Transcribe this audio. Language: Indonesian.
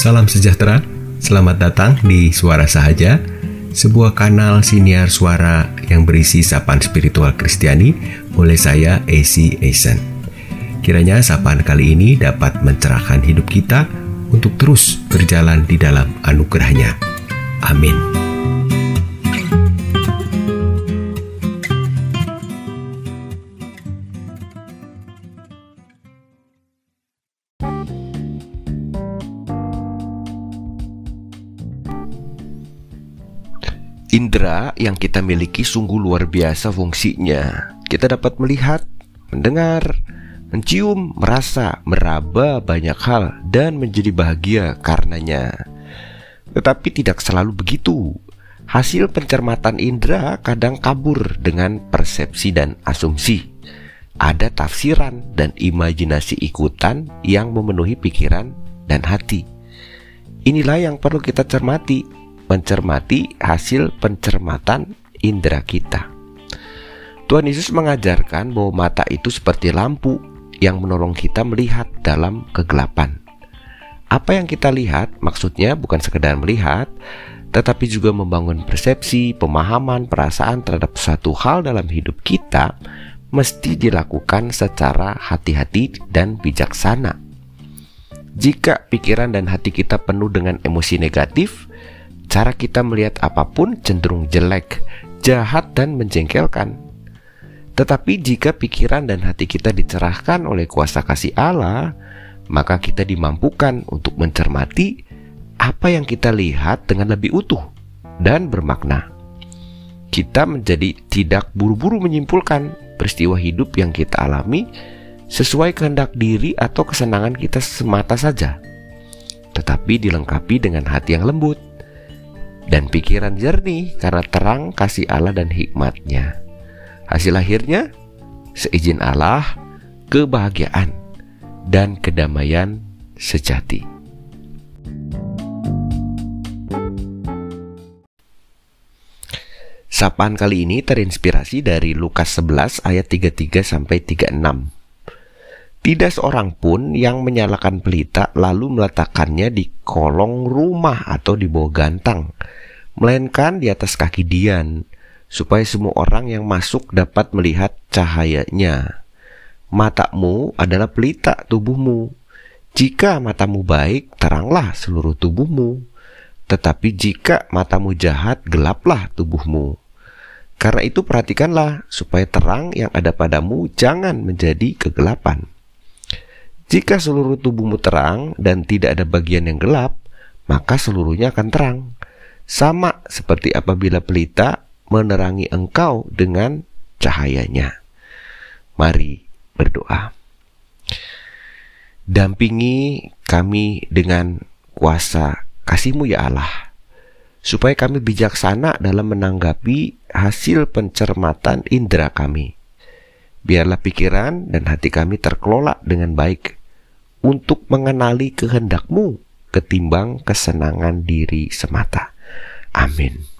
Salam sejahtera, selamat datang di Suara Sahaja, sebuah kanal siniar suara yang berisi sapaan spiritual Kristiani oleh saya, AC Eisen. Kiranya sapaan kali ini dapat mencerahkan hidup kita untuk terus berjalan di dalam anugerahnya. Amin. Indra yang kita miliki sungguh luar biasa fungsinya. Kita dapat melihat, mendengar, mencium, merasa, meraba banyak hal dan menjadi bahagia karenanya. Tetapi tidak selalu begitu. Hasil pencermatan indera kadang kabur dengan persepsi dan asumsi. Ada tafsiran dan imajinasi ikutan yang memenuhi pikiran dan hati. Inilah yang perlu kita cermati mencermati hasil pencermatan indera kita. Tuhan Yesus mengajarkan bahwa mata itu seperti lampu yang menolong kita melihat dalam kegelapan. Apa yang kita lihat maksudnya bukan sekedar melihat, tetapi juga membangun persepsi, pemahaman, perasaan terhadap suatu hal dalam hidup kita mesti dilakukan secara hati-hati dan bijaksana. Jika pikiran dan hati kita penuh dengan emosi negatif, cara kita melihat apa pun cenderung jelek, jahat, dan menjengkelkan. Tetapi jika pikiran dan hati kita dicerahkan oleh kuasa kasih Allah, maka kita dimampukan untuk mencermati apa yang kita lihat dengan lebih utuh dan bermakna. Kita menjadi tidak buru-buru menyimpulkan peristiwa hidup yang kita alami sesuai kehendak diri atau kesenangan kita semata saja, tetapi dilengkapi dengan hati yang lembut, dan pikiran jernih karena terang kasih Allah dan hikmatnya. Hasil akhirnya, seizin Allah, kebahagiaan dan kedamaian sejati. Sapaan kali ini terinspirasi dari Lukas 11 ayat 33 sampai 36. Tidak seorang pun yang menyalakan pelita lalu meletakkannya di kolong rumah atau di bawah gantang, melainkan di atas kaki Dian, supaya semua orang yang masuk dapat melihat cahayanya. Matamu adalah pelita tubuhmu. Jika matamu baik, teranglah seluruh tubuhmu. Tetapi jika matamu jahat, gelaplah tubuhmu. Karena itu perhatikanlah supaya terang yang ada padamu jangan menjadi kegelapan. Jika seluruh tubuhmu terang dan tidak ada bagian yang gelap, maka seluruhnya akan terang sama seperti apabila pelita menerangi engkau dengan cahayanya. Mari berdoa. Dampingi kami dengan kuasa kasihmu ya Allah, supaya kami bijaksana dalam menanggapi hasil pencermatan indera kami. Biarlah pikiran dan hati kami terkelola dengan baik untuk mengenali kehendakmu ketimbang kesenangan diri semata. Amin.